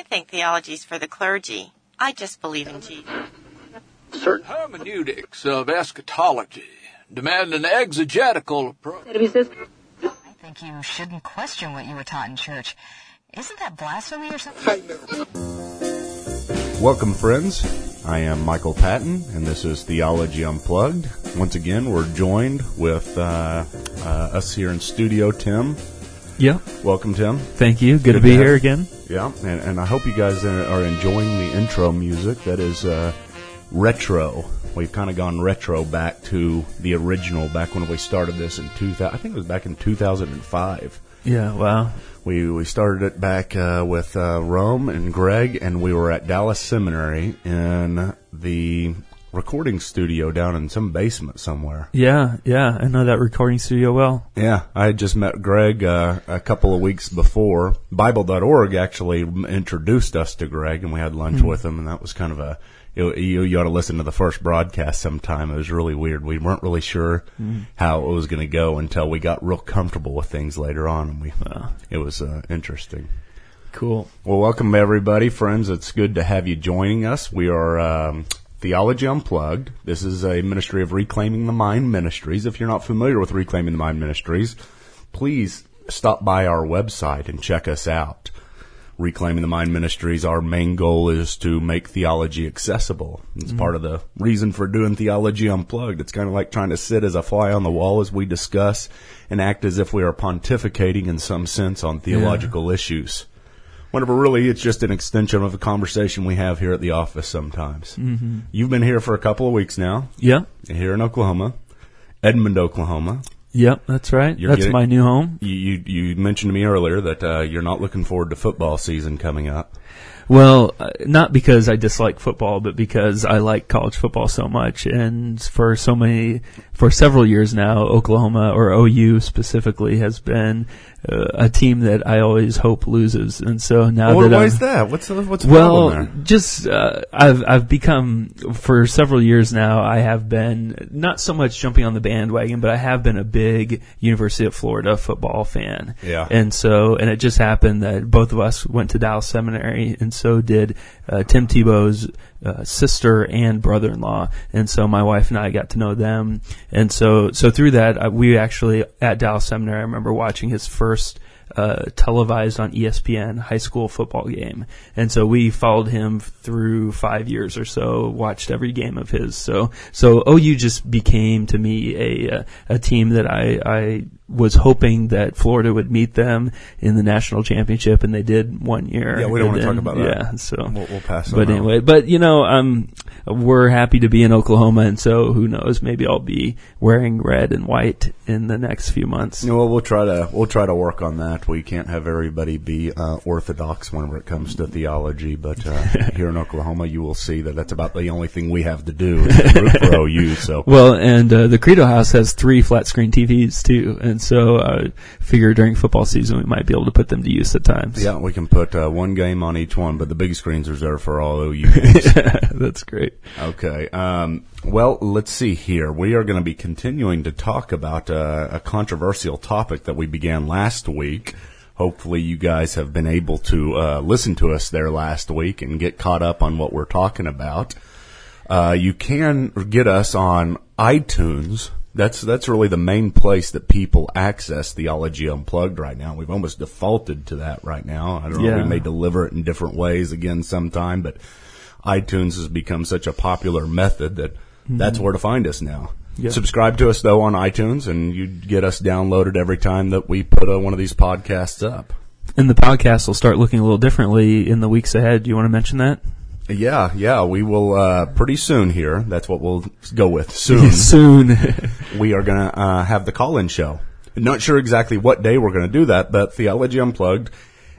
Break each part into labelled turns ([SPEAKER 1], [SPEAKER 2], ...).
[SPEAKER 1] I think theology's for the clergy. I just believe in Jesus.
[SPEAKER 2] Certain
[SPEAKER 3] hermeneutics of eschatology demand an exegetical approach.
[SPEAKER 4] I think you shouldn't question what you were taught in church. Isn't that blasphemy or something?
[SPEAKER 5] Welcome, friends. I am Michael Patton, and this is Theology Unplugged. Once again, we're joined with uh, uh, us here in studio, Tim.
[SPEAKER 6] Yeah.
[SPEAKER 5] Welcome, Tim.
[SPEAKER 6] Thank you. Good, to be here again.
[SPEAKER 5] Yeah, and, and I hope you guys are enjoying the intro music. That is uh, retro. We've kind of gone retro back to the original, back when we started this in 2000. I think it was back in 2005.
[SPEAKER 6] Yeah, wow.
[SPEAKER 5] We we started it back uh, with uh, Rhome and Greg, and we were at Dallas Seminary in the recording studio down in some basement somewhere.
[SPEAKER 6] Yeah, yeah, I know that recording studio well.
[SPEAKER 5] Yeah, I had just met Greg uh, a couple of weeks before. Bible.org actually introduced us to Greg, and we had lunch mm-hmm. with him, and that was kind of a. You, you, ought to listen to the first broadcast sometime. It was really weird. We weren't really sure mm. how it was going to go until we got real comfortable with things later on, and we wow. it was uh, interesting.
[SPEAKER 6] Cool.
[SPEAKER 5] Well, welcome everybody, friends. It's good to have you joining us. We are um, Theology Unplugged. This is a ministry of Reclaiming the Mind Ministries. If you're not familiar with Reclaiming the Mind Ministries, please stop by our website and check us out. Reclaiming the Mind Ministries, our main goal is to make theology accessible. It's mm-hmm. part of the reason for doing Theology Unplugged. It's kind of like trying to sit as a fly on the wall as we discuss and act as if we are pontificating in some sense on theological yeah. issues whenever really it's just an extension of a conversation we have here at the office sometimes. Mm-hmm. You've been here for a couple of weeks now.
[SPEAKER 6] Yeah.
[SPEAKER 5] Here in Oklahoma, Edmond, Oklahoma.
[SPEAKER 6] Yep, that's right. You're that's getting, my new home.
[SPEAKER 5] You, you, you mentioned to me earlier that uh, you're not looking forward to football season coming up.
[SPEAKER 6] Well, uh, not because I dislike football, but because I like college football so much. And for so many, for several years now, Oklahoma or OU specifically has been uh, a team that I always hope loses. And so now
[SPEAKER 5] well,
[SPEAKER 6] that
[SPEAKER 5] why is that? What's the, what's the
[SPEAKER 6] well, just uh, I've I've become for several years now. I have been not so much jumping on the bandwagon, but I have been a big University of Florida football fan.
[SPEAKER 5] Yeah.
[SPEAKER 6] And so, and it just happened that both of us went to Dallas Seminary, and so did uh, Tim Tebow's uh, sister and brother-in-law, and so my wife and I got to know them, and so so through that uh, we actually at Dallas Seminary. I remember watching his first uh, televised on ESPN high school football game. And so we followed him through five years or so, watched every game of his. So, so OU just became to me a, a team that I, I was hoping that Florida would meet them in the national championship, and they did one year.
[SPEAKER 5] Yeah, we don't want to talk about that.
[SPEAKER 6] Yeah, so
[SPEAKER 5] we'll, we'll pass.
[SPEAKER 6] But anyway, but you know, um, we're happy to be in Oklahoma, and so who knows? Maybe I'll be wearing red and white in the next few months.
[SPEAKER 5] well, we'll try to we'll try to work on that. We can't have everybody be uh, orthodox whenever it comes to theology, but uh, here in Oklahoma, you will see that that's about the only thing we have to do is for OU. So
[SPEAKER 6] well, and uh, the Credo House has three flat screen TVs too, and so uh, figure during football season we might be able to put them to use at times.
[SPEAKER 5] Yeah, we can put uh, one game on each one, but the big screens are reserved for all OU games.
[SPEAKER 6] That's great.
[SPEAKER 5] Okay. Um, well, let's see here. We are going to be continuing to talk about uh, a controversial topic that we began last week. Hopefully, you guys have been able to uh, listen to us there last week and get caught up on what we're talking about. Uh, you can get us on iTunes that's that's really the main place that people access theology unplugged right now. We've almost defaulted to that right now. I don't know. We may deliver it in different ways again sometime, but iTunes has become such a popular method that mm-hmm. that's where to find us now. Yep. Subscribe to us though on iTunes, and you get us downloaded every time that we put a, one of these podcasts up.
[SPEAKER 6] And the podcast will start looking a little differently in the weeks ahead. Do you want to mention that?
[SPEAKER 5] Yeah, yeah, we will uh, pretty soon here. That's what we'll go with soon.
[SPEAKER 6] soon,
[SPEAKER 5] we are gonna uh, have the call-in show. Not sure exactly what day we're gonna do that, but Theology Unplugged,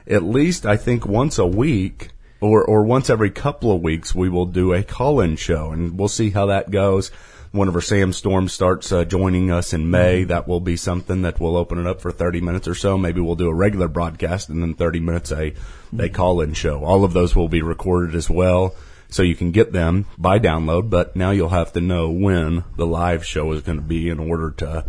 [SPEAKER 5] at least I think once a week or or once every couple of weeks, we will do a call-in show, and we'll see how that goes whenever Sam Storms starts uh, joining us in May, that will be something that we'll open it up for 30 minutes or so. Maybe we'll do a regular broadcast and then 30 minutes a, a call in show. All of those will be recorded as well. So you can get them by download, but now you'll have to know when the live show is going to be in order to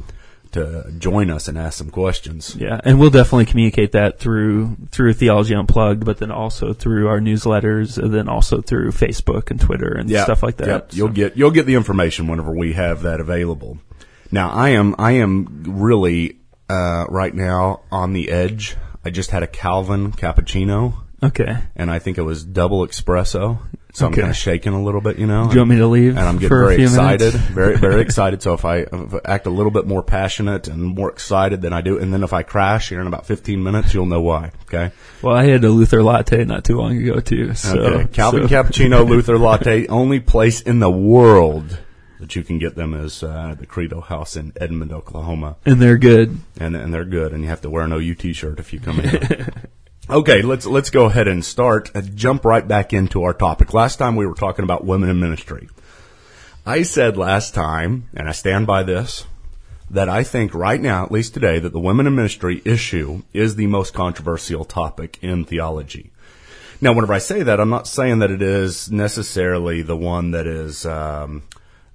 [SPEAKER 5] to join us and ask some questions.
[SPEAKER 6] Yeah, and we'll definitely communicate that through through Theology Unplugged, but then also through our newsletters, and then also through Facebook and Twitter and
[SPEAKER 5] Yeah,
[SPEAKER 6] stuff like that.
[SPEAKER 5] Yep.
[SPEAKER 6] So-
[SPEAKER 5] You'll get you'll get the information whenever we have that available. Now I am I am really uh, right now on the edge. I just had a Calvin cappuccino,
[SPEAKER 6] okay.
[SPEAKER 5] and I think it was double espresso. So I'm
[SPEAKER 6] Okay.
[SPEAKER 5] kind of shaking a little bit, you know.
[SPEAKER 6] Do you want me to leave?
[SPEAKER 5] and I'm getting
[SPEAKER 6] for a
[SPEAKER 5] very
[SPEAKER 6] few
[SPEAKER 5] excited,
[SPEAKER 6] Minutes?
[SPEAKER 5] very very excited. So if I, if I act a little bit more passionate and more excited than I do, and then if I crash here in about 15 minutes, you'll know why. Okay.
[SPEAKER 6] Well, I had a Luther latte not too long ago too. So,
[SPEAKER 5] okay. Calvin
[SPEAKER 6] so-
[SPEAKER 5] Cappuccino Luther Latte, only place in the world that you can get them is uh, the Credo House in Edmond, Oklahoma,
[SPEAKER 6] and they're good.
[SPEAKER 5] and and they're good. And you have to wear an OU T-shirt if you come in. okay, let's let's go ahead and start. Uh, jump right back into our topic. Last time we were talking about women in ministry. I said last time, and I stand by this, that I think right now, at least today, that the women in ministry issue is the most controversial topic in theology. Now, whenever I say that, I'm not saying that it is necessarily the one that is um,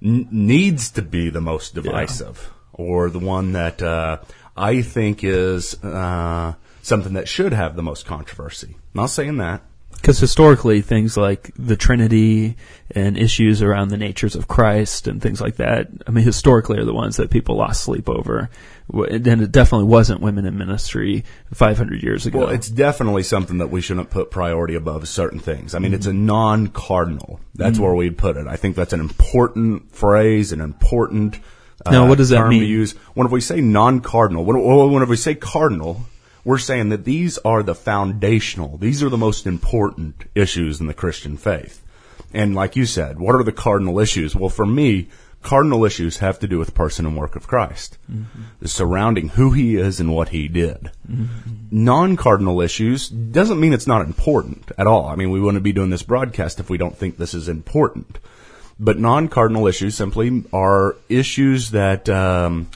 [SPEAKER 5] n- needs to be the most divisive, or the one that uh, I think is uh, something that should have the most controversy. not saying that.
[SPEAKER 6] Because historically, things like the Trinity and issues around the natures of Christ and things like that, I mean, historically are the ones that people lost sleep over. And it definitely wasn't women in ministry 500 years ago.
[SPEAKER 5] Well, it's definitely something that we shouldn't put priority above certain things. I mean, it's a non-cardinal. That's where we'd put it. I think that's an important phrase, an important. Uh,
[SPEAKER 6] Now, what does that mean?
[SPEAKER 5] To use whenever we say non-cardinal, when- well, whenever we say cardinal, we're saying that these are the foundational. These are the most important issues in the Christian faith. And like you said, what are the cardinal issues? Well, for me, cardinal issues have to do with the person and work of Christ, the surrounding who he is and what he did. Non-cardinal issues doesn't mean it's not important at all. I mean, we wouldn't be doing this broadcast if we don't think this is important. But non-cardinal issues simply are issues that um,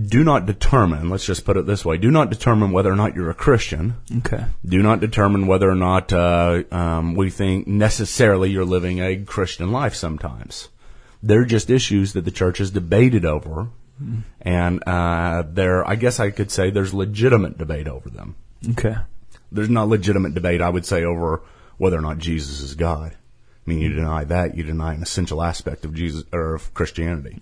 [SPEAKER 5] do not determine. Let's just put it this way: do not determine whether or not you're a Christian
[SPEAKER 6] okay.
[SPEAKER 5] do not determine whether or not uh, um, we think necessarily you're living a Christian life sometimes. They're just issues that the church has debated over, and uh, there, I guess I could say there's legitimate debate over them.
[SPEAKER 6] Okay.
[SPEAKER 5] There's not legitimate debate, I would say, over whether or not Jesus is God. I mean, you deny that, you deny an essential aspect of Jesus or of Christianity.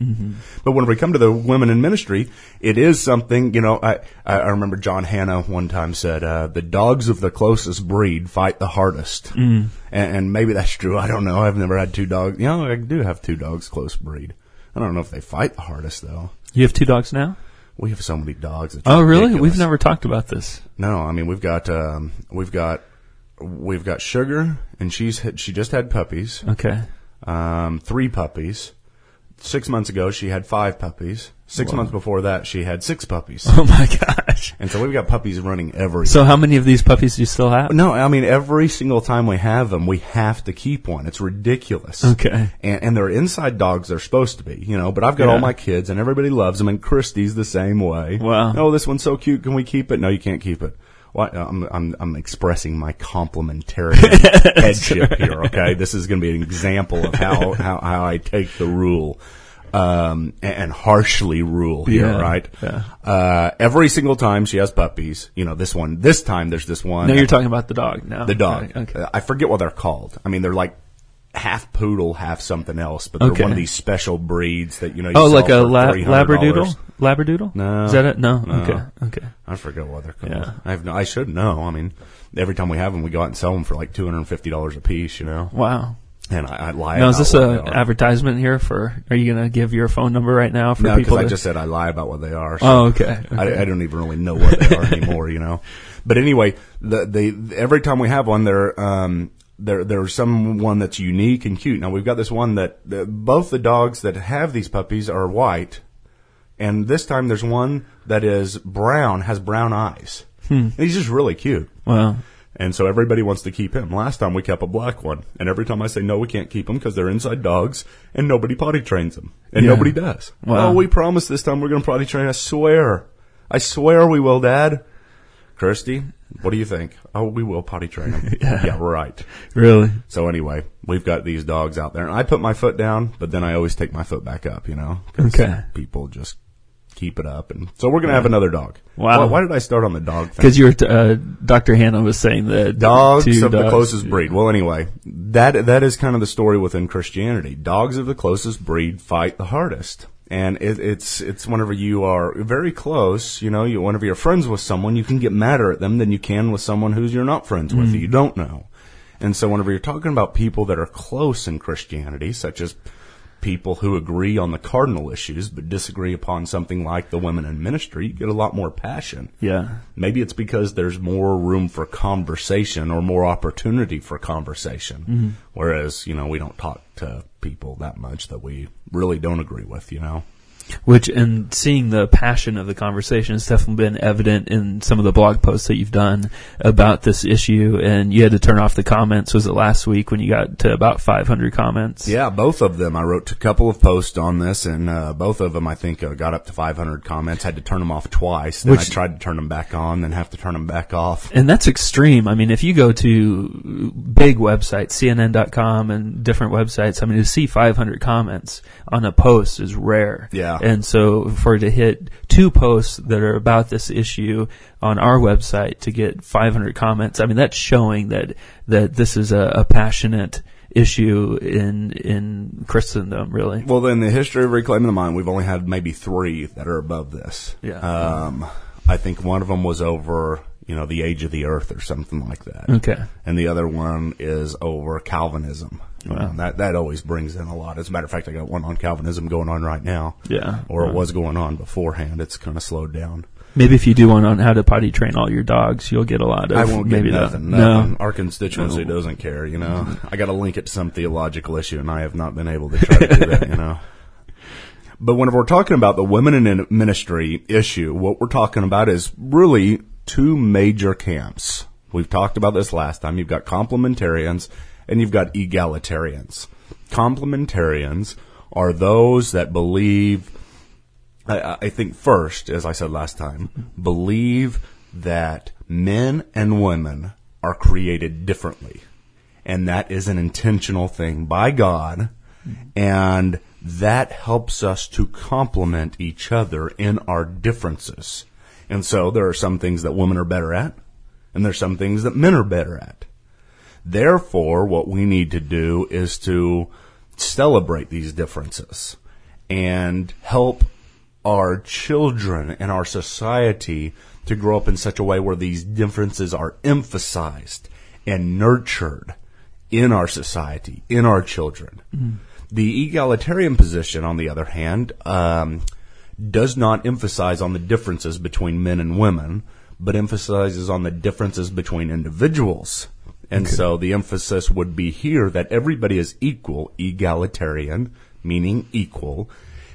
[SPEAKER 5] But when we come to the women in ministry, it is something. You know, I I remember John Hannah one time said, uh, "The dogs of the closest breed fight the hardest," and, and maybe that's true. I don't know. I've never had two dogs. You know, I do have two dogs close breed. I don't know if they fight the hardest though.
[SPEAKER 6] You have two dogs now?
[SPEAKER 5] We have so many dogs.
[SPEAKER 6] Oh, really?
[SPEAKER 5] ridiculous.
[SPEAKER 6] We've never talked about this.
[SPEAKER 5] No, I mean we've got um, we've got we've got Sugar, and she's had, she just had puppies,
[SPEAKER 6] Okay.
[SPEAKER 5] um, three puppies. Six months ago, she had five puppies. Six months before that, she had six puppies,
[SPEAKER 6] Oh my gosh.
[SPEAKER 5] and so we've got puppies running every.
[SPEAKER 6] So how many of these puppies do you still have?
[SPEAKER 5] no, I mean every single time we have them, we have to keep one. It's ridiculous.
[SPEAKER 6] Okay.
[SPEAKER 5] and, and they're inside dogs. They're supposed to be, you know. But I've got
[SPEAKER 6] Yeah.
[SPEAKER 5] all my kids, and everybody loves them. And Christy's the same way.
[SPEAKER 6] Wow.
[SPEAKER 5] Oh, this one's so cute. Can we keep it? No, you can't keep it. Well, I'm I'm I'm expressing my complementary headship here. Okay, this is going to be an example of how how, how I take the rule. Um, and, harshly rule here,
[SPEAKER 6] Yeah,
[SPEAKER 5] right?
[SPEAKER 6] yeah.
[SPEAKER 5] Uh, every single time she has puppies, you know, this one, this time there's this one.
[SPEAKER 6] No, you're talking about the dog now.
[SPEAKER 5] The dog.
[SPEAKER 6] Okay.
[SPEAKER 5] I forget what they're called. I mean, they're like half poodle, half something else, but they're
[SPEAKER 6] Okay.
[SPEAKER 5] one of these special breeds that you know. You
[SPEAKER 6] Oh, like a la- labradoodle? Labradoodle?
[SPEAKER 5] No.
[SPEAKER 6] Is that it? No.
[SPEAKER 5] No.
[SPEAKER 6] Okay. Okay.
[SPEAKER 5] I forget what they're called.
[SPEAKER 6] Yeah.
[SPEAKER 5] I have no, I should know. I mean, every time we have them, we go out and sell them for like two hundred and fifty dollars a piece. You know,
[SPEAKER 6] Wow.
[SPEAKER 5] and I, I lie.
[SPEAKER 6] Now, is this
[SPEAKER 5] what
[SPEAKER 6] a
[SPEAKER 5] they are.
[SPEAKER 6] advertisement here for? Are you going to give your phone number right now for
[SPEAKER 5] No,
[SPEAKER 6] people?
[SPEAKER 5] because I just said I lie about what they are. so-
[SPEAKER 6] Oh, okay. okay.
[SPEAKER 5] I, I don't even really know what they are anymore, you know. But anyway, the, they every time we have one, there um there there's someone that's unique and cute. Now we've got this one that the, both the dogs that have these puppies are white, and this time there's one that is brown, has brown eyes.
[SPEAKER 6] Hmm.
[SPEAKER 5] He's just really cute.
[SPEAKER 6] Wow.
[SPEAKER 5] And so everybody wants to keep him. Last time we kept a black one, and every time I say no, we can't keep them because they're inside dogs, and nobody potty trains them, and
[SPEAKER 6] Yeah.
[SPEAKER 5] nobody does.
[SPEAKER 6] Wow.
[SPEAKER 5] Oh, we promise this time we're going to potty train. I swear, I swear we will, Dad. Kirsty, what do you think? Oh, we will potty train them. yeah. right.
[SPEAKER 6] Really?
[SPEAKER 5] So anyway, we've got these dogs out there, and I put my foot down, but then I always take my foot back up. You know,
[SPEAKER 6] Okay.
[SPEAKER 5] People just keep it up. And so we're going to have another dog.
[SPEAKER 6] Wow.
[SPEAKER 5] Why, why did I start on the dog thing?
[SPEAKER 6] Because you were, t- uh, Dr. Hannah was saying that
[SPEAKER 5] Dogs of the closest breed. Well, anyway, that that is kind of the story within Christianity. Dogs of the closest breed fight the hardest, and it, it's it's whenever you are very close. You know, you whenever you're friends with someone, you can get madder at them than you can with someone who's you're not friends with, hmm. that you don't know. And so, whenever you're talking about people that are close in Christianity, such as people who agree on the cardinal issues but disagree upon something like the women in ministry, you get a lot more passion.
[SPEAKER 6] Yeah.
[SPEAKER 5] Maybe it's because there's more room for conversation or more opportunity for conversation. Mm-hmm. Whereas, you know, we don't talk to people that much that we really don't agree with, you know?
[SPEAKER 6] Which, and seeing the passion of the conversation has definitely been evident in some of the blog posts that you've done about this issue. And you had to turn off the comments. Was it last week when you got to about 500 comments?
[SPEAKER 5] Yeah, both of them. I wrote a couple of posts on this, and uh, both of them, I think, uh, got up to 500 comments. Had to turn them off twice. Then
[SPEAKER 6] Which-
[SPEAKER 5] I tried to turn them back on, then have to turn them back off.
[SPEAKER 6] And that's extreme. I mean, if you go to big websites, CNN.com and different websites, I mean, to see 500 comments on a post is rare.
[SPEAKER 5] Yeah.
[SPEAKER 6] And so for to hit two posts that are about this issue on our website to get 500 comments, I mean, that's showing that, that this is a, a passionate issue in, in Christendom, really.
[SPEAKER 5] Well, in the history of reclaiming the mind, we've only had maybe three that are above this.
[SPEAKER 6] Yeah.
[SPEAKER 5] Um, I think one of them was over, you know, the age of the earth or something like that.
[SPEAKER 6] Okay.
[SPEAKER 5] And the other one is over Calvinism. Um, you know, that that always brings in a lot. As a matter of fact, I got one on Calvinism going on right now.
[SPEAKER 6] Yeah.
[SPEAKER 5] Or it was going on beforehand. It's kind of slowed down.
[SPEAKER 6] Maybe if you do one on how to potty train all your dogs, you'll get a lot of
[SPEAKER 5] I won't get
[SPEAKER 6] maybe that-
[SPEAKER 5] nothing.
[SPEAKER 6] No.
[SPEAKER 5] Our constituency doesn't care. You know, I got to link it to some theological issue, and I have not been able to try to do that. You know. But whenever we're talking about the women in ministry issue, what we're talking about is really two major camps. We've talked about this last time. You've got complementarians and you've got egalitarians. Complementarians are those that believe I, I think first, as I said last time, believe that men and women are created differently. And that is an intentional thing by God. And that helps us to complement each other in our differences. And so there are some things that women are better at, and there's some things that men are better at. Therefore, what we need to do is to celebrate these differences and help our children and our society to grow up in such a way where these differences are emphasized and nurtured in our society, in our children. The egalitarian position, on the other hand, um, does not emphasize on the differences between men and women, but emphasizes on the differences between individuals. And so the emphasis would be here that everybody is equal, egalitarian, meaning equal.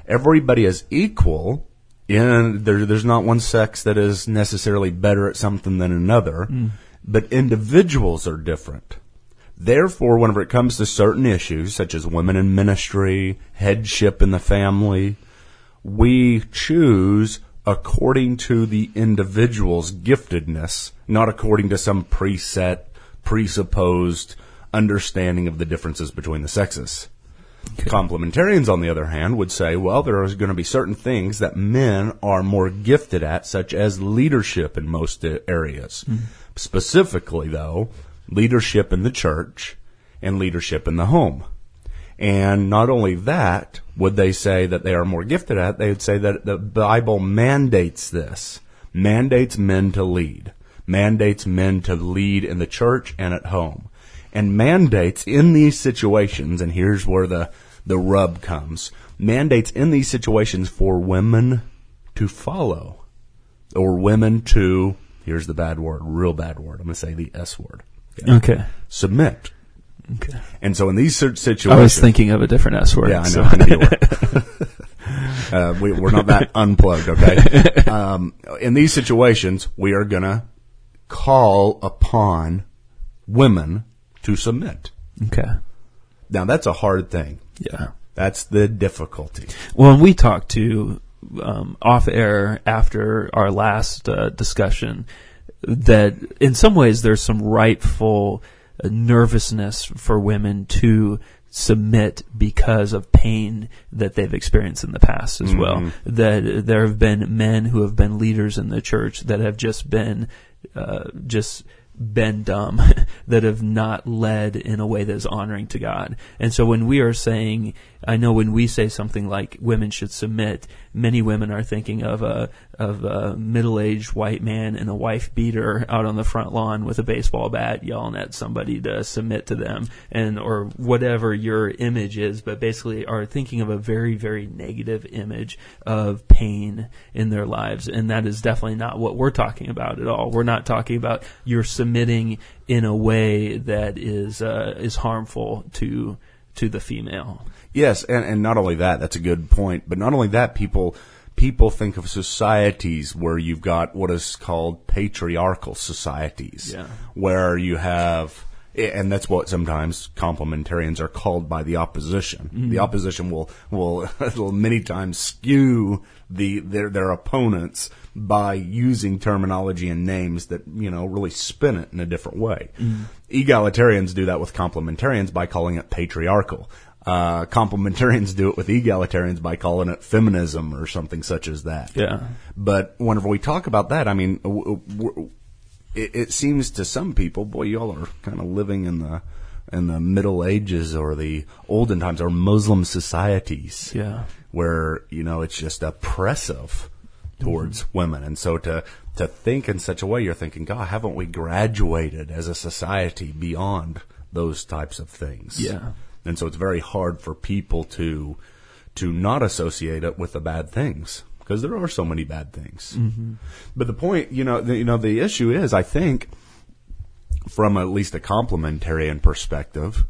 [SPEAKER 5] Everybody is equal, and there, there's not one sex that is necessarily better at something than another, mm. but individuals are different. Therefore, whenever it comes to certain issues, such as women in ministry, headship in the family, we choose according to the individual's giftedness, not according to some preset, presupposed understanding of the differences between the sexes. Complementarians, on the other hand, would say, well, there are going to be certain things that men are more gifted at, such as leadership in most areas. Hmm. Specifically, though, leadership in the church and leadership in the home. And not only that, would they say that they are more gifted at, they would say that the Bible mandates this, mandates men to lead, mandates men to lead in the church and at home, and mandates in these situations, and here's where the, the rub comes, mandates in these situations for women to follow, or women to, here's the bad word, real bad word, I'm going to say the S word,
[SPEAKER 6] Okay.
[SPEAKER 5] submit.
[SPEAKER 6] Okay.
[SPEAKER 5] And so in these situations,
[SPEAKER 6] I was thinking of a different S word.
[SPEAKER 5] yeah, I know.
[SPEAKER 6] so-
[SPEAKER 5] I know uh, we, we're not that unplugged, okay? Um, in these situations, we are going to call upon women to submit.
[SPEAKER 6] okay.
[SPEAKER 5] Now, that's a hard thing.
[SPEAKER 6] Yeah.
[SPEAKER 5] That's the difficulty.
[SPEAKER 6] Well, we talked to um, off air after our last uh, discussion that in some ways there's some rightful uh, nervousness for women to submit because of pain that they've experienced in the past as well. That there have been men who have been leaders in the church that have just been uh, just been dumb, that have not led in a way that is honoring to God. And so when we are saying, I know when we say something like women should submit, many women are thinking of a of a middle-aged white man and a wife beater out on the front lawn with a baseball bat yelling at somebody to submit to them and or whatever your image is, but basically are thinking of a very very negative image of pain in their lives and that is definitely not what we're talking about at all. We're not talking about you're submitting in a way that is uh, is harmful to to the female.
[SPEAKER 5] Yes, and, and not only that, that's a good point, but not only that, people people think of societies where you've got what is called patriarchal societies,
[SPEAKER 6] Yeah.
[SPEAKER 5] where you have, and that's what sometimes complementarians are called by the opposition. Mm-hmm. The opposition will will, will many times skew the their their opponents by using terminology and names that you know really spin it in a different way. Mm-hmm. Egalitarians do that with complementarians by calling it patriarchal. Uh, complementarians do it with egalitarians by calling it feminism or something such as that.
[SPEAKER 6] Yeah.
[SPEAKER 5] But whenever we talk about that, I mean, it, it seems to some people, boy, y'all are kind of living in the in the Middle Ages or the olden times or Muslim societies,
[SPEAKER 6] Yeah.
[SPEAKER 5] where you know it's just oppressive towards women, and so to to think in such a way, you're thinking, God, haven't we graduated as a society beyond those types of things?
[SPEAKER 6] Yeah.
[SPEAKER 5] And so it's very hard for people to to not associate it with the bad things because there are so many bad things. But the point, you know, the, you know, the issue is, I think, from at least a complementarian perspective,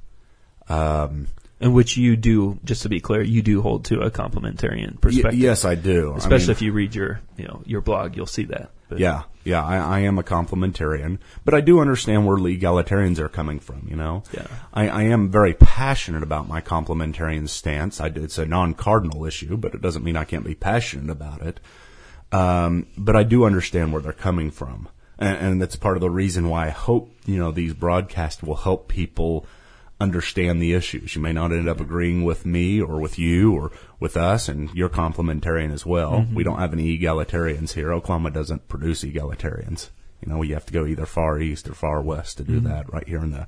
[SPEAKER 5] um,
[SPEAKER 6] In which you do, just to be clear, you do hold to a complementarian
[SPEAKER 5] y-
[SPEAKER 6] perspective.
[SPEAKER 5] yes, I do. I
[SPEAKER 6] Especially
[SPEAKER 5] mean,
[SPEAKER 6] if you read your, you know, your blog, you'll see that. But
[SPEAKER 5] Yeah, yeah, I, I am a complementarian, but I do understand where egalitarians are coming from. You know,
[SPEAKER 6] Yeah.
[SPEAKER 5] I, I am very passionate about my complementarian stance. I, it's a non-cardinal issue, but it doesn't mean I can't be passionate about it. Um, but I do understand where they're coming from, and, and that's part of the reason why I hope you know these broadcasts will help people understand the issues. You may not end up agreeing with me or with you or with us, and you're complementarian as well. Mm-hmm. We don't have any egalitarians here. Oklahoma doesn't produce egalitarians. You know, you have to go either far east or far west to do mm-hmm. that. Right here in the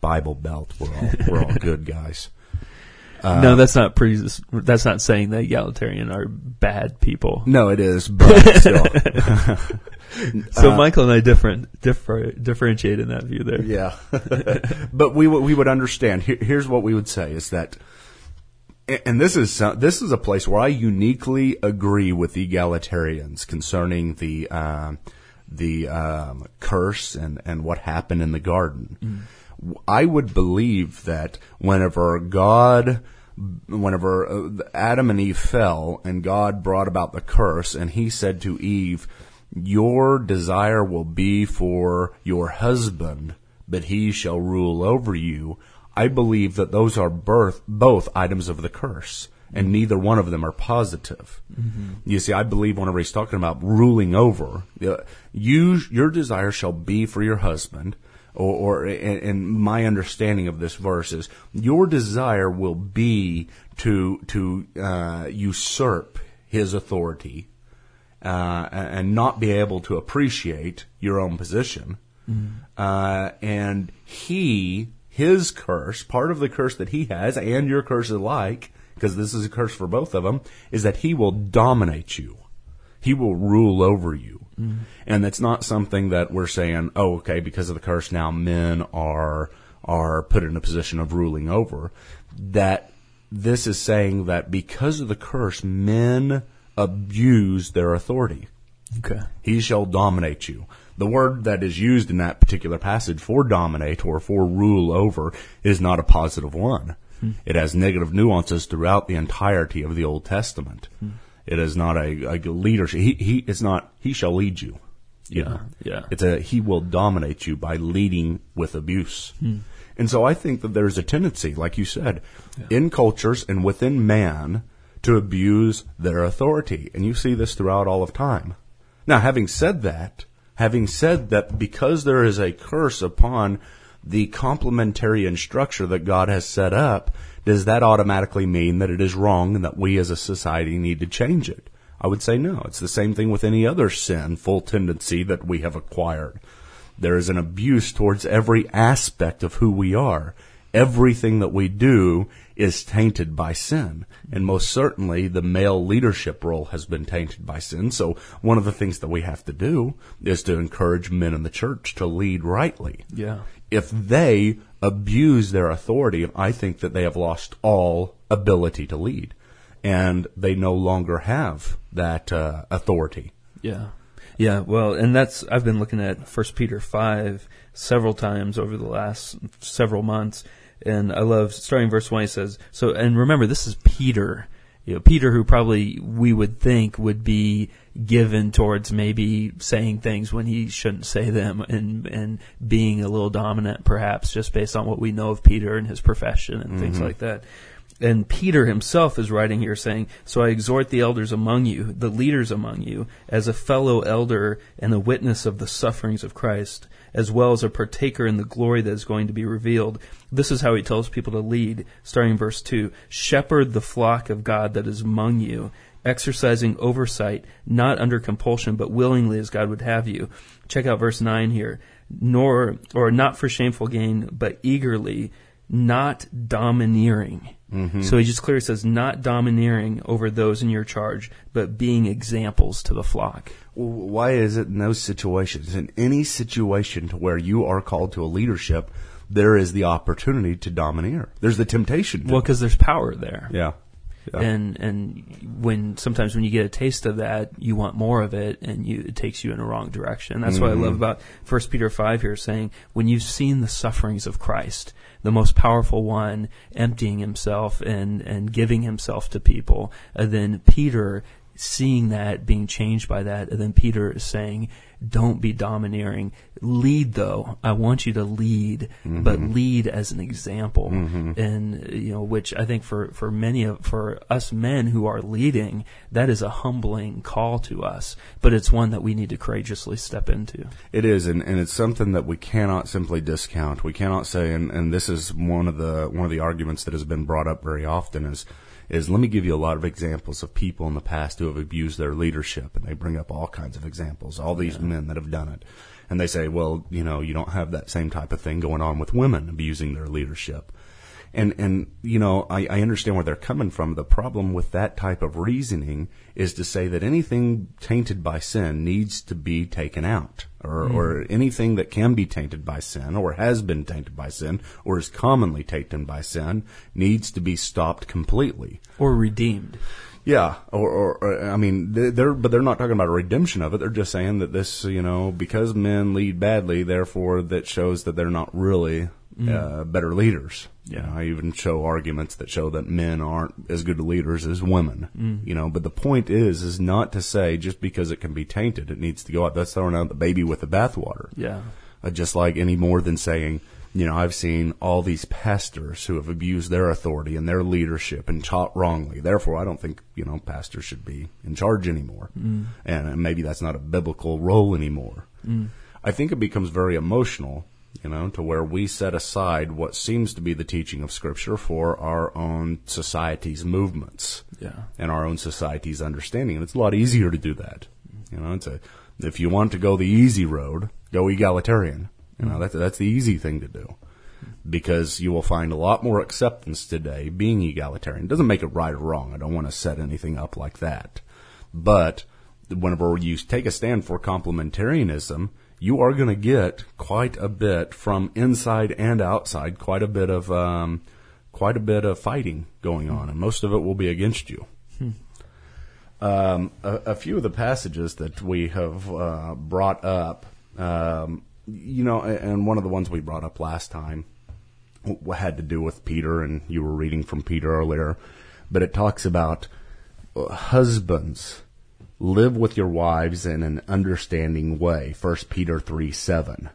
[SPEAKER 5] Bible Belt, we're all we're all good guys. Uh,
[SPEAKER 6] no, that's not pre. That's not saying that egalitarian are bad people.
[SPEAKER 5] No, it is, but still,
[SPEAKER 6] So Michael and I different differ, differentiate in that view there.
[SPEAKER 5] Yeah, but we would we would understand. Here, here's what we would say is that, and this is some- this is a place where I uniquely agree with egalitarians concerning the um, the um, curse and and what happened in the garden. I would believe that whenever God whenever uh, Adam and Eve fell and God brought about the curse and he said to Eve, your desire will be for your husband, but he shall rule over you. I believe that those are birth, both items of the curse, and neither one of them are positive. You see, I believe whenever he's talking about ruling over, uh, you, your desire shall be for your husband, or, or in, my understanding of this verse is your desire will be to to uh, usurp his authority uh, and not be able to appreciate your own position. Uh, and he, his curse, part of the curse that he has, and your curse alike, because this is a curse for both of them, is that he will dominate you. He will rule over you. Mm-hmm. And that's not something that we're saying, oh, okay, because of the curse now men are, are put in a position of ruling over. That this is saying that because of the curse, men abuse their authority.
[SPEAKER 6] Okay.
[SPEAKER 5] He shall dominate you. The word that is used in that particular passage for dominate or for rule over is not a positive one. Hmm. It has negative nuances throughout the entirety of the Old Testament. Hmm. It is not a, a leadership. He, he, it's not, he shall lead you. You
[SPEAKER 6] Yeah,
[SPEAKER 5] know?
[SPEAKER 6] yeah.
[SPEAKER 5] It's a, he will dominate you by leading with abuse. Hmm. And so I think that there's a tendency, like you said, in cultures and within man to abuse their authority. And you see this throughout all of time. Now, having said that, having said that because there is a curse upon the complementarian structure that God has set up, does that automatically mean that it is wrong and that we as a society need to change it? I would say no. It's the same thing with any other sinful tendency that we have acquired. There is an abuse towards every aspect of who we are. Everything that we do is tainted by sin. And most certainly the male leadership role has been tainted by sin. So one of the things that we have to do is to encourage men in the church to lead rightly.
[SPEAKER 6] Yeah.
[SPEAKER 5] If they abuse their authority, I think that they have lost all ability to lead. And they no longer have that uh, authority.
[SPEAKER 6] Yeah. Yeah, well, and that's I've been looking at First Peter five several times over the last several months, and I love starting verse one. He says, "So, and remember, this is Peter, you know, Peter, who probably we would think would be given towards maybe saying things when he shouldn't say them, and and being a little dominant, perhaps, just based on what we know of Peter and his profession and things mm-hmm. like that." and Peter himself is writing here saying, So I exhort the elders among you, the leaders among you, as a fellow elder and a witness of the sufferings of Christ, as well as a partaker in the glory that is going to be revealed. This is how he tells people to lead, starting in verse 2 Shepherd the flock of God that is among you, exercising oversight, not under compulsion, but willingly as God would have you. Check out verse 9 here. Nor, or not for shameful gain, but eagerly, not domineering. Mm-hmm. So he just clearly says, not domineering over those in your charge, but being examples to the flock.
[SPEAKER 5] Why is it in those situations, in any situation to where you are called to a leadership, there is the opportunity to domineer. There's the temptation. To.
[SPEAKER 6] Well, because there's power there.
[SPEAKER 5] yeah. Yeah.
[SPEAKER 6] And and when sometimes when you get a taste of that, you want more of it, and you it takes you in a wrong direction. That's what I love mm-hmm. about First Peter five here, saying when you've seen the sufferings of Christ, the most powerful one, emptying himself and and giving himself to people, and then Peter seeing that being changed by that, and then Peter is saying, "Don't be domineering. Lead, though. I want you to lead, mm-hmm. but lead as an example." Mm-hmm. And you know, which I think for for many of for us men who are leading, that is a humbling call to us, but it's one that we need to courageously step into.
[SPEAKER 5] It is, and, and it's something that we cannot simply discount. We cannot say, and, and this is one of the one of the arguments that has been brought up very often is is let me give you a lot of examples of people in the past who have abused their leadership, and they bring up all kinds of examples, all these men that have done it, and they say, well, you know, you don't have that same type of thing going on with women abusing their leadership. And and you know, I, I understand where they're coming from. The problem with that type of reasoning is to say that anything tainted by sin needs to be taken out, or mm. or anything that can be tainted by sin, or has been tainted by sin, or is commonly tainted by sin, needs to be stopped completely.
[SPEAKER 6] Or redeemed.
[SPEAKER 5] Yeah, or, or, or I mean, they- they're but they're not talking about a redemption of it. They're just saying that this, you know, because men lead badly, therefore that shows that they're not really uh, better leaders. You know, I even show arguments that show that men aren't as good leaders as women. You know, but the point is, is not to say just because it can be tainted, it needs to go out. That's throwing out the baby with the bathwater
[SPEAKER 6] Yeah.
[SPEAKER 5] uh, just like any more than saying, you know, I've seen all these pastors who have abused their authority and their leadership and taught wrongly. Therefore, I don't think, you know, pastors should be in charge anymore. And maybe that's not a biblical role anymore. I think it becomes very emotional, you know, to where we set aside what seems to be the teaching of Scripture for our own society's movements
[SPEAKER 6] Yeah.
[SPEAKER 5] and our own society's understanding. And it's a lot easier to do that. You know, it's a, if you want to go the easy road, go egalitarian. You know, that's, that's the easy thing to do. Because you will find a lot more acceptance today being egalitarian. It doesn't make it right or wrong. I don't want to set anything up like that. But whenever you take a stand for complementarianism, you are going to get quite a bit from inside and outside, quite a bit of, um, quite a bit of fighting going on, and most of it will be against you. Um, a, a few of the passages that we have uh, brought up, um, you know, and one of the ones we brought up last time had to do with Peter, and you were reading from Peter earlier, but it talks about uh, husbands live with your wives in an understanding way. First Peter three seven.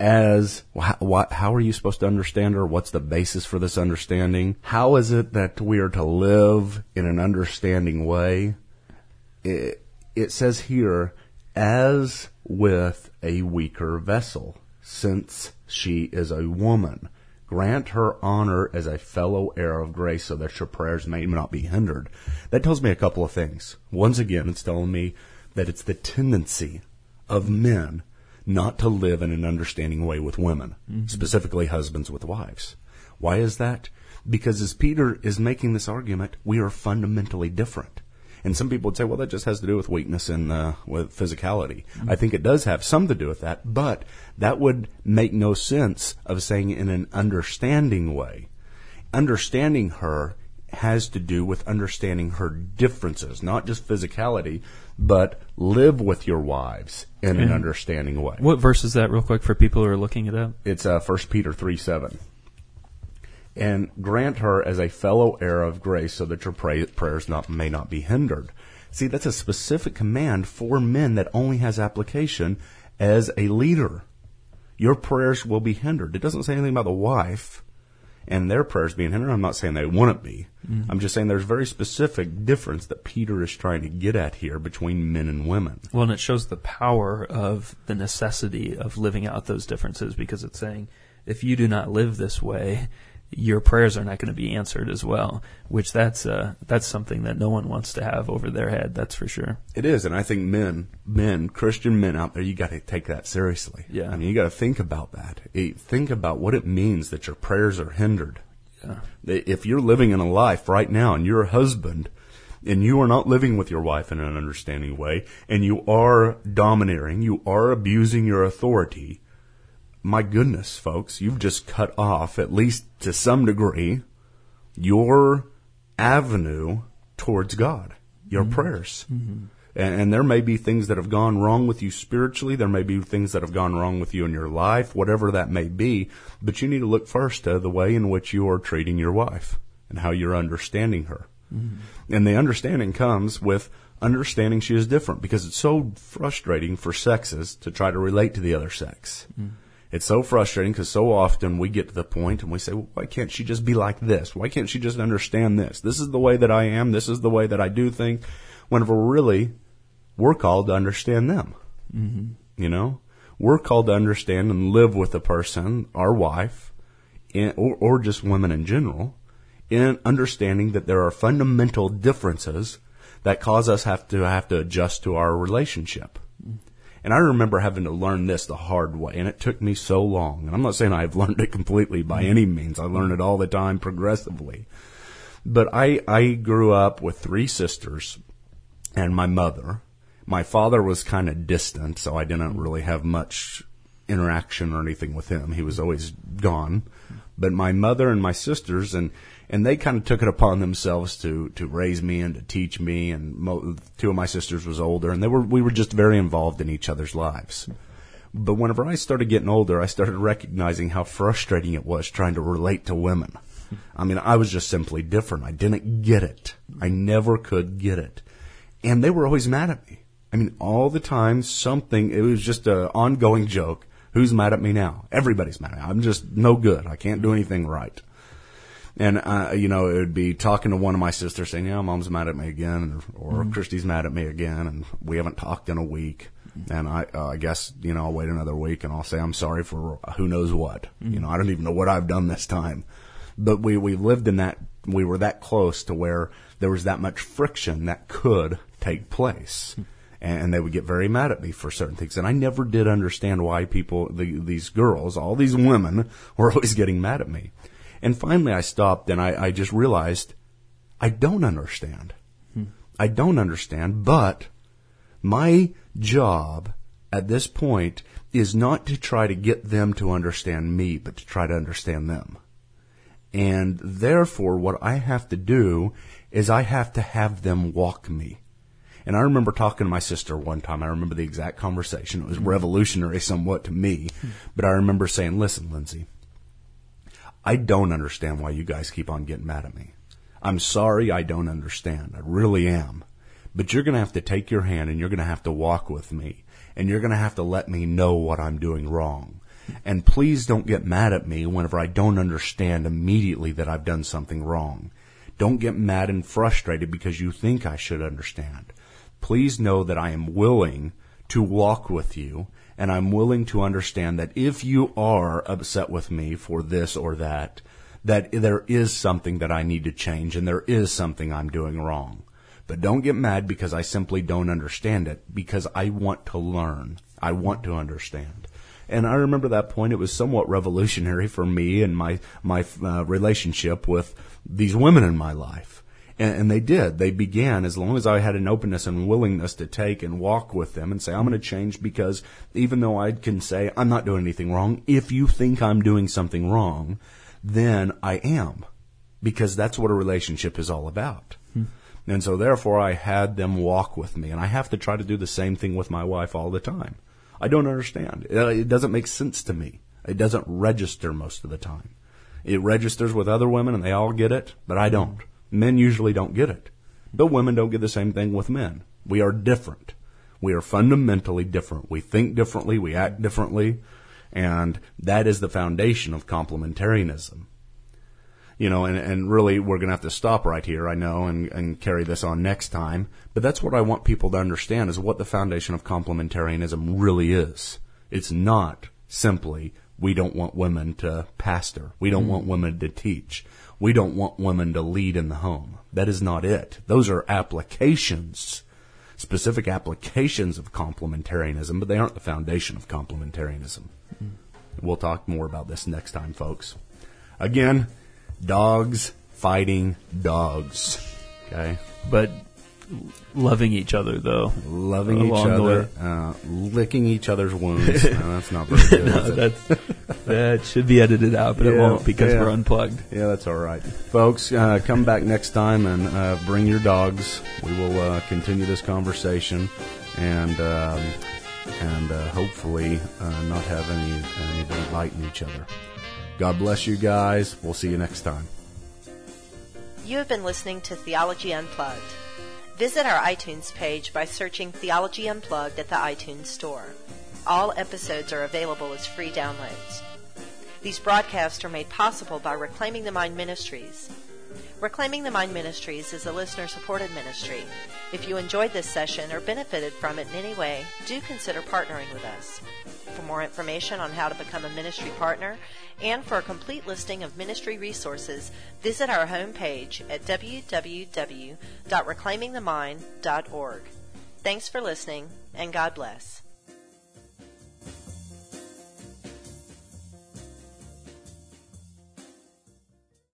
[SPEAKER 5] As wh- wh- how are you supposed to understand her? What's the basis for this understanding? How is it that we are to live in an understanding way? It, it says here, as with a weaker vessel, since She is a woman. Grant her honor as a fellow heir of grace so that your prayers may not be hindered. That tells me a couple of things. Once again, it's telling me that it's the tendency of men not to live in an understanding way with women, mm-hmm. specifically husbands with wives. Why is that? Because as Peter is making this argument, we are fundamentally different. And some people would say, well, that just has to do with weakness and uh, with physicality. I think it does have some to do with that, but that would make no sense of saying in an understanding way. Understanding her has to do with understanding her differences, not just physicality, but live with your wives in an understanding way.
[SPEAKER 6] What verse is that, real quick, for people who are looking it up?
[SPEAKER 5] It's uh, 1 Peter 3 7. And grant her as a fellow heir of grace so that your pray- prayers not, may not be hindered. See, that's a specific command for men that only has application as a leader. Your prayers will be hindered. It doesn't say anything about the wife and their prayers being hindered. I'm not saying they wouldn't be. Mm-hmm. I'm just saying there's a very specific difference that Peter is trying to get at here between men and women.
[SPEAKER 6] Well, and it shows the power of the necessity of living out those differences because it's saying if you do not live this way, your prayers are not going to be answered as well. Which that's uh, that's something that no one wants to have over their head. That's for sure.
[SPEAKER 5] It is, and I think men, men, Christian men out there, you got to take that seriously.
[SPEAKER 6] Yeah.
[SPEAKER 5] I mean, you got to think about that. Eh, Think about what it means that your prayers are hindered.
[SPEAKER 6] Yeah.
[SPEAKER 5] If you're living in a life right now and you're a husband and you are not living with your wife in an understanding way and you are domineering, you are abusing your authority, my goodness, folks, you've just cut off, at least to some degree, your avenue towards God, your mm-hmm. prayers. Mm-hmm. And, and there may be things that have gone wrong with you spiritually. There may be things that have gone wrong with you in your life, whatever that may be. But you need to look first to the way in which you are treating your wife and how you're understanding her. Mm-hmm. And the understanding comes with understanding she is different because it's so frustrating for sexes to try to relate to the other sex. Mm. It's so frustrating because so often we get to the point and we say, well, why can't she just be like this? Why can't she just understand this? This is the way that I am. This is the way that I do things. Whenever really, we're called to understand them. Mm-hmm. You know, we're called to understand and live with a person, our wife, in, or, or just women in general, in understanding that there are fundamental differences that cause us have to have to adjust to our relationship. And I remember having to learn this the hard way, and it took me so long. And I'm not saying I've learned it completely by mm-hmm. any means. I learn it all the time progressively. But I, I grew up with three sisters and my mother. My father was kind of distant, so I didn't really have much interaction or anything with him. He was always gone. But my mother and my sisters and and they kind of took it upon themselves to to raise me and to teach me. And mo- two of my sisters was older, and they were we were just very involved in each other's lives. But whenever I started getting older, I started recognizing how frustrating it was trying to relate to women. I mean, I was just simply different. I didn't get it. I never could get it. And they were always mad at me. I mean, all the time, something, it was just an ongoing joke. Who's mad at me now? Everybody's mad at me. I'm just no good. I can't do anything right. And, uh, you know, it would be talking to one of my sisters saying, yeah, mom's mad at me again, or, or Christy's mad at me again, and we haven't talked in a week. And I, uh, I guess, you know, I'll wait another week and I'll say I'm sorry for who knows what. You know, I don't even know what I've done this time. But we, we lived in that, we were that close to where there was that much friction that could take place. And they would get very mad at me for certain things. And I never did understand why people, the, these girls, all these women were always getting mad at me. And finally I stopped and I, I just realized I don't understand. I don't understand, but my job at this point is not to try to get them to understand me, but to try to understand them. And therefore, what I have to do is I have to have them walk me. And I remember talking to my sister one time. I remember the exact conversation. It was mm-hmm. revolutionary somewhat to me, but I remember saying, listen, Lindsay, I don't understand why you guys keep on getting mad at me. I'm sorry I don't understand. I really am. But you're going to have to take your hand and you're going to have to walk with me. And you're going to have to let me know what I'm doing wrong. And please don't get mad at me whenever I don't understand immediately that I've done something wrong. Don't get mad and frustrated because you think I should understand. Please know that I am willing to walk with you, and I'm willing to understand that if you are upset with me for this or that, that there is something that I need to change and there is something I'm doing wrong. But don't get mad because I simply don't understand it because I want to learn. I want to understand. And I remember that point. It was somewhat revolutionary for me and my my uh, relationship with these women in my life. And, and they did. They began as long as I had an openness and willingness to take and walk with them and say, I'm going to change because even though I can say I'm not doing anything wrong, if you think I'm doing something wrong, then I am. Because that's what a relationship is all about. Hmm. And so therefore I had them walk with me. And I have to try to do the same thing with my wife all the time. I don't understand. It doesn't make sense to me. It doesn't register most of the time. It registers with other women and they all get it, but I don't. Men usually don't get it. But women don't get the same thing with men. We are different. We are fundamentally different. We think differently. We act differently. And that is the foundation of complementarianism. You know, and, and really we're going to have to stop right here, I know, and, and carry this on next time. But that's what I want people to understand is what the foundation of complementarianism really is. It's not simply we don't want women to pastor. We don't mm. want women to teach. We don't want women to lead in the home. That is not it. Those are applications, specific applications of complementarianism, but they aren't the foundation of complementarianism. Mm. We'll talk more about this next time, folks. Again, dogs fighting dogs. Okay?
[SPEAKER 6] But loving each other though.
[SPEAKER 5] Loving each other, uh, licking each other's wounds. no, that's not very good. no,
[SPEAKER 6] that's, that should be edited out, but yeah, it won't because yeah. we're unplugged.
[SPEAKER 5] Yeah, that's all right, folks. Uh, come back next time and uh, bring your dogs. We will uh, continue this conversation and. Um, and uh, hopefully uh, not have any anybody biting each other. God bless you guys. We'll see you next time.
[SPEAKER 1] You have been listening to Theology Unplugged. Visit our iTunes page by searching Theology Unplugged at the iTunes Store. All episodes are available as free downloads. These broadcasts are made possible by Reclaiming the Mind Ministries. Reclaiming the Mind Ministries is a listener supported ministry. If you enjoyed this session or benefited from it in any way, do consider partnering with us. For more information on how to become a ministry partner and for a complete listing of ministry resources, visit our homepage at www.reclaimingthemind.org. Thanks for listening, and God bless.